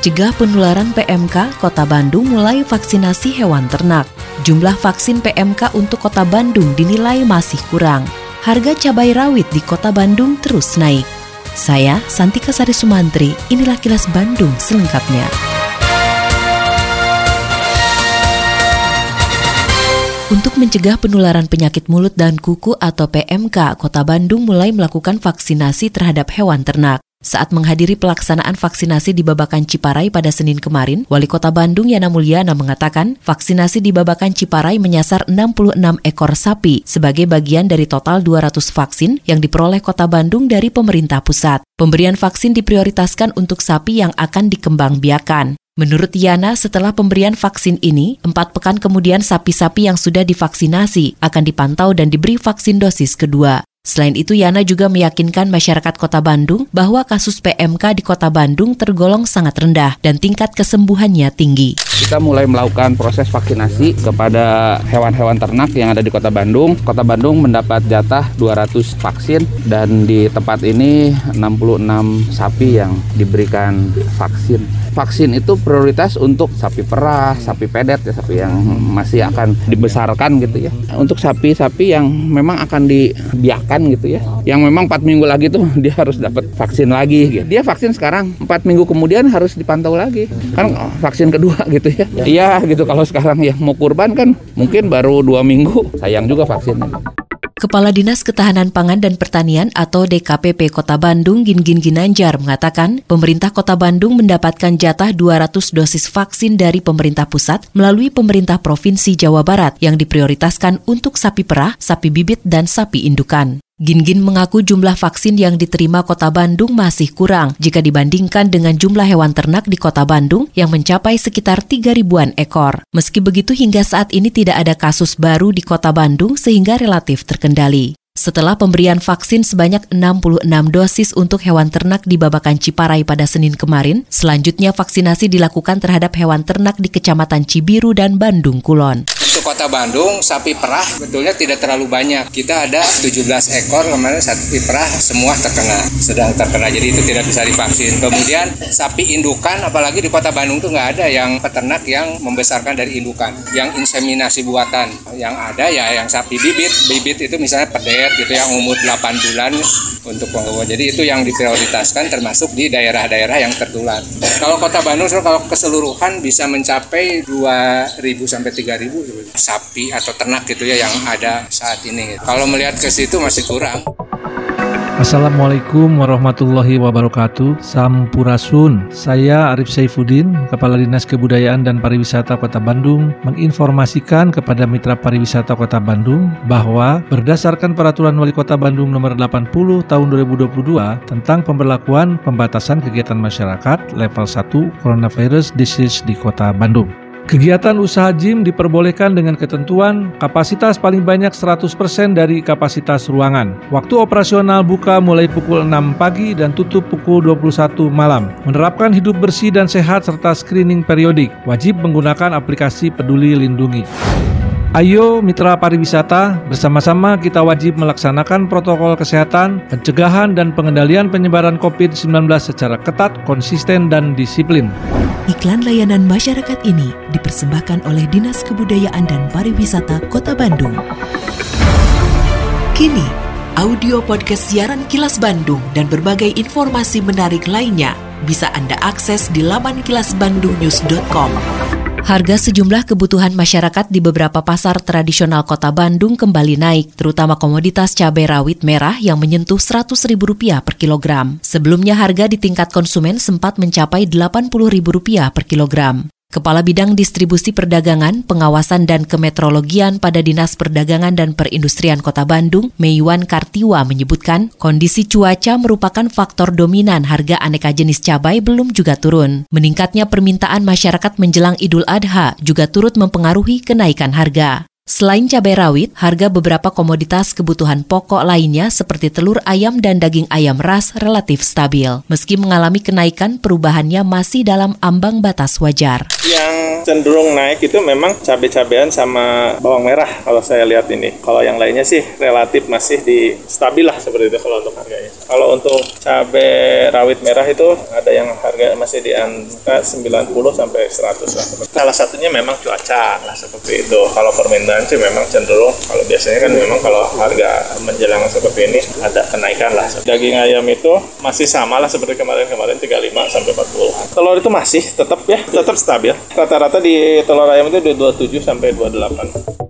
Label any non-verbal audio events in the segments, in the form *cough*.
Cegah penularan PMK, Kota Bandung mulai vaksinasi hewan ternak. Jumlah vaksin PMK untuk Kota Bandung dinilai masih kurang. Harga cabai rawit di Kota Bandung terus naik. Saya Santika Sari Sumantri, inilah kilas Bandung selengkapnya. Untuk mencegah penularan penyakit mulut dan kuku atau PMK, Kota Bandung mulai melakukan vaksinasi terhadap hewan ternak. Saat menghadiri pelaksanaan vaksinasi di Babakan Ciparai pada Senin kemarin, Wali Kota Bandung Yana Mulyana mengatakan vaksinasi di Babakan Ciparai menyasar 66 ekor sapi sebagai bagian dari total 200 vaksin yang diperoleh Kota Bandung dari pemerintah pusat. Pemberian vaksin diprioritaskan untuk sapi yang akan dikembangbiakan. Menurut Yana, setelah pemberian vaksin ini, empat pekan kemudian sapi-sapi yang sudah divaksinasi akan dipantau dan diberi vaksin dosis kedua. Selain itu, Yana juga meyakinkan masyarakat Kota Bandung bahwa kasus PMK di Kota Bandung tergolong sangat rendah dan tingkat kesembuhannya tinggi. Kita mulai melakukan proses vaksinasi kepada hewan-hewan ternak yang ada di Kota Bandung. Kota Bandung mendapat jatah 200 vaksin dan di tempat ini 66 sapi yang diberikan vaksin. Vaksin itu prioritas untuk sapi perah, sapi pedet ya, sapi yang masih akan dibesarkan gitu ya. Untuk sapi-sapi yang memang akan dibiak makan gitu ya yang memang empat minggu lagi tuh *laughs* dia harus dapat vaksin lagi gitu. dia vaksin sekarang empat minggu kemudian harus dipantau lagi kan vaksin kedua gitu ya? Iya gitu. Kalau sekarang yang mau kurban kan mungkin baru dua minggu. Sayang juga vaksinnya. Kepala Dinas Ketahanan Pangan dan Pertanian atau DKPP Kota Bandung Gingin Ginanjar mengatakan pemerintah Kota Bandung mendapatkan jatah 200 dosis vaksin dari pemerintah pusat melalui pemerintah Provinsi Jawa Barat yang diprioritaskan untuk sapi perah, sapi bibit, dan sapi indukan. Gingin mengaku jumlah vaksin yang diterima Kota Bandung masih kurang jika dibandingkan dengan jumlah hewan ternak di Kota Bandung yang mencapai sekitar 3 ribuan ekor. Meski begitu hingga saat ini tidak ada kasus baru di Kota Bandung sehingga relatif terkendali. Setelah pemberian vaksin sebanyak 66 dosis untuk hewan ternak di Babakan Ciparai pada Senin kemarin, selanjutnya vaksinasi dilakukan terhadap hewan ternak di Kecamatan Cibiru dan Bandung Kulon. Untuk kota Bandung, sapi perah betulnya tidak terlalu banyak. Kita ada 17 ekor kemarin sapi perah semua terkena, sedang terkena. Jadi itu tidak bisa divaksin. Kemudian sapi indukan, apalagi di kota Bandung itu nggak ada yang peternak yang membesarkan dari indukan. Yang inseminasi buatan. Yang ada ya yang sapi bibit. Bibit itu misalnya pedet gitu yang umur 8 bulan untuk pengguna. Jadi itu yang diprioritaskan termasuk di daerah-daerah yang tertular. Kalau kota Bandung kalau keseluruhan bisa mencapai 2.000 sampai 3.000 sapi atau ternak gitu ya yang ada saat ini. Kalau melihat ke situ masih kurang. Assalamualaikum warahmatullahi wabarakatuh. Sampurasun. Saya Arif Saifuddin Kepala Dinas Kebudayaan dan Pariwisata Kota Bandung Menginformasikan kepada Mitra Pariwisata Kota Bandung Bahwa berdasarkan Peraturan Wali Kota Bandung Nomor 80 Tahun 2022 Tentang pemberlakuan pembatasan kegiatan masyarakat Level 1 Coronavirus Disease di Kota Bandung Kegiatan usaha gym diperbolehkan dengan ketentuan kapasitas paling banyak 100% dari kapasitas ruangan. Waktu operasional buka mulai pukul 6 pagi dan tutup pukul 21 malam. Menerapkan hidup bersih dan sehat serta screening periodik. Wajib menggunakan aplikasi Peduli Lindungi. Ayo mitra pariwisata, bersama-sama kita wajib melaksanakan protokol kesehatan, pencegahan dan pengendalian penyebaran COVID-19 secara ketat, konsisten, dan disiplin. Iklan layanan masyarakat ini dipersembahkan oleh Dinas Kebudayaan dan Pariwisata Kota Bandung. Kini, audio podcast siaran Kilas Bandung dan berbagai informasi menarik lainnya bisa Anda akses di laman kilasbandungnews.com. Harga sejumlah kebutuhan masyarakat di beberapa pasar tradisional kota Bandung kembali naik, terutama komoditas cabai rawit merah yang menyentuh Rp100.000 per kilogram. Sebelumnya harga di tingkat konsumen sempat mencapai Rp80.000 per kilogram. Kepala Bidang Distribusi Perdagangan, Pengawasan dan Kemetrologian pada Dinas Perdagangan dan Perindustrian Kota Bandung, Meiwan Kartiwa menyebutkan, kondisi cuaca merupakan faktor dominan harga aneka jenis cabai belum juga turun. Meningkatnya permintaan masyarakat menjelang Idul Adha juga turut mempengaruhi kenaikan harga. Selain cabai rawit, harga beberapa komoditas kebutuhan pokok lainnya seperti telur ayam dan daging ayam ras relatif stabil. Meski mengalami kenaikan, perubahannya masih dalam ambang batas wajar. Yang cenderung naik itu memang cabai-cabean sama bawang merah kalau saya lihat ini. Kalau yang lainnya sih relatif masih di stabil lah seperti itu kalau untuk harganya. Kalau untuk cabai rawit merah itu ada yang harga masih di angka 90 sampai 100 lah. Salah satunya memang cuaca lah seperti itu. Kalau permintaan sih memang cenderung kalau biasanya kan memang kalau harga menjelang seperti ini ada kenaikan lah. Daging ayam itu masih sama lah seperti kemarin-kemarin 35 sampai 40. Telur itu masih tetap ya, tetap stabil. Rata-rata di telur ayam itu 27 sampai 28.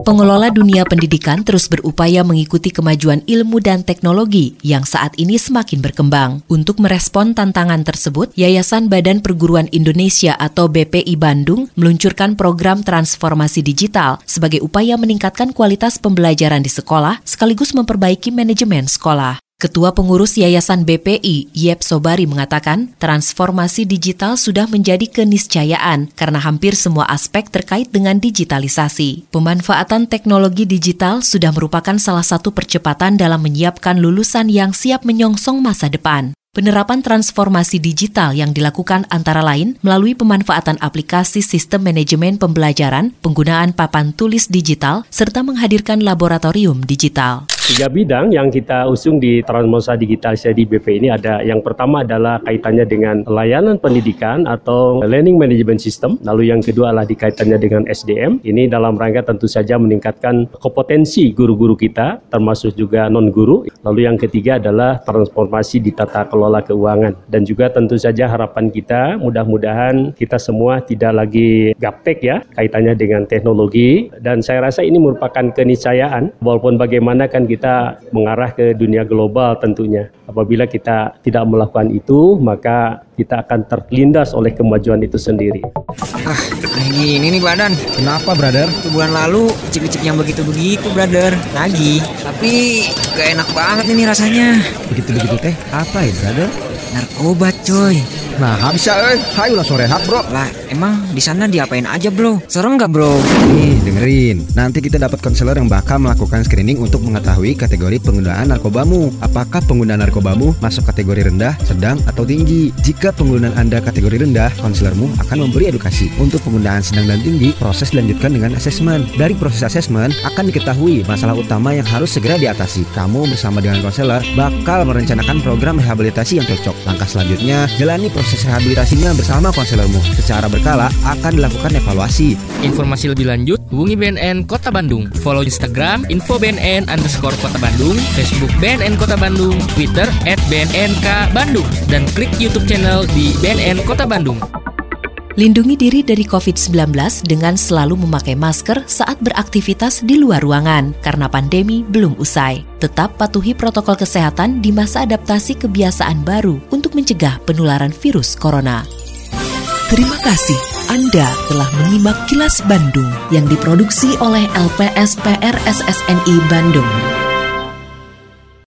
Pengelola dunia pendidikan terus berupaya mengikuti kemajuan ilmu dan teknologi yang saat ini semakin berkembang. Untuk merespon tantangan tersebut, Yayasan Badan Perguruan Indonesia atau BPI Bandung meluncurkan program transformasi digital sebagai upaya meningkatkan kualitas pembelajaran di sekolah sekaligus memperbaiki manajemen sekolah. Ketua Pengurus Yayasan BPI, Yep Sobari mengatakan, transformasi digital sudah menjadi keniscayaan karena hampir semua aspek terkait dengan digitalisasi. Pemanfaatan teknologi digital sudah merupakan salah satu percepatan dalam menyiapkan lulusan yang siap menyongsong masa depan. Penerapan transformasi digital yang dilakukan antara lain melalui pemanfaatan aplikasi sistem manajemen pembelajaran, penggunaan papan tulis digital, serta menghadirkan laboratorium digital. Tiga bidang yang kita usung di transformasi digital di BP ini ada yang pertama adalah kaitannya dengan layanan pendidikan atau learning management system. Lalu yang kedua adalah dikaitannya dengan SDM. Ini dalam rangka tentu saja meningkatkan kompetensi guru-guru kita termasuk juga non-guru. Lalu yang ketiga adalah transformasi di tata kelola keuangan dan juga tentu saja harapan kita mudah-mudahan kita semua tidak lagi gaptek ya kaitannya dengan teknologi dan saya rasa ini merupakan keniscayaan walaupun bagaimana kan kita mengarah ke dunia global tentunya apabila kita tidak melakukan itu maka kita akan terlindas oleh kemajuan itu sendiri. Ah, ini nih badan. Kenapa, brother? Bulan lalu cik-cik yang begitu-begitu, brother. Lagi. Tapi gak enak banget ini rasanya. Begitu-begitu teh, apa ya, brother? Narkoba, coy. Nah, bisa eh. Hayu langsung rehat, Bro. Lah, emang di sana diapain aja, Bro? Serem nggak, Bro? Nih, dengerin. Nanti kita dapat konselor yang bakal melakukan screening untuk mengetahui kategori penggunaan narkobamu. Apakah penggunaan narkobamu masuk kategori rendah, sedang, atau tinggi? Jika penggunaan Anda kategori rendah, konselormu akan memberi edukasi. Untuk penggunaan sedang dan tinggi, proses dilanjutkan dengan asesmen. Dari proses asesmen akan diketahui masalah utama yang harus segera diatasi. Kamu bersama dengan konselor bakal merencanakan program rehabilitasi yang cocok. Langkah selanjutnya, jalani proses proses rehabilitasinya bersama konselormu. Secara berkala akan dilakukan evaluasi. Informasi lebih lanjut, hubungi BNN Kota Bandung. Follow Instagram info BNN underscore Kota Bandung, Facebook BNN Kota Bandung, Twitter at BNNK Bandung, dan klik YouTube channel di BNN Kota Bandung. Lindungi diri dari COVID-19 dengan selalu memakai masker saat beraktivitas di luar ruangan karena pandemi belum usai. Tetap patuhi protokol kesehatan di masa adaptasi kebiasaan baru untuk mencegah penularan virus corona. Terima kasih Anda telah menyimak kilas Bandung yang diproduksi oleh LPSPR SSNI Bandung.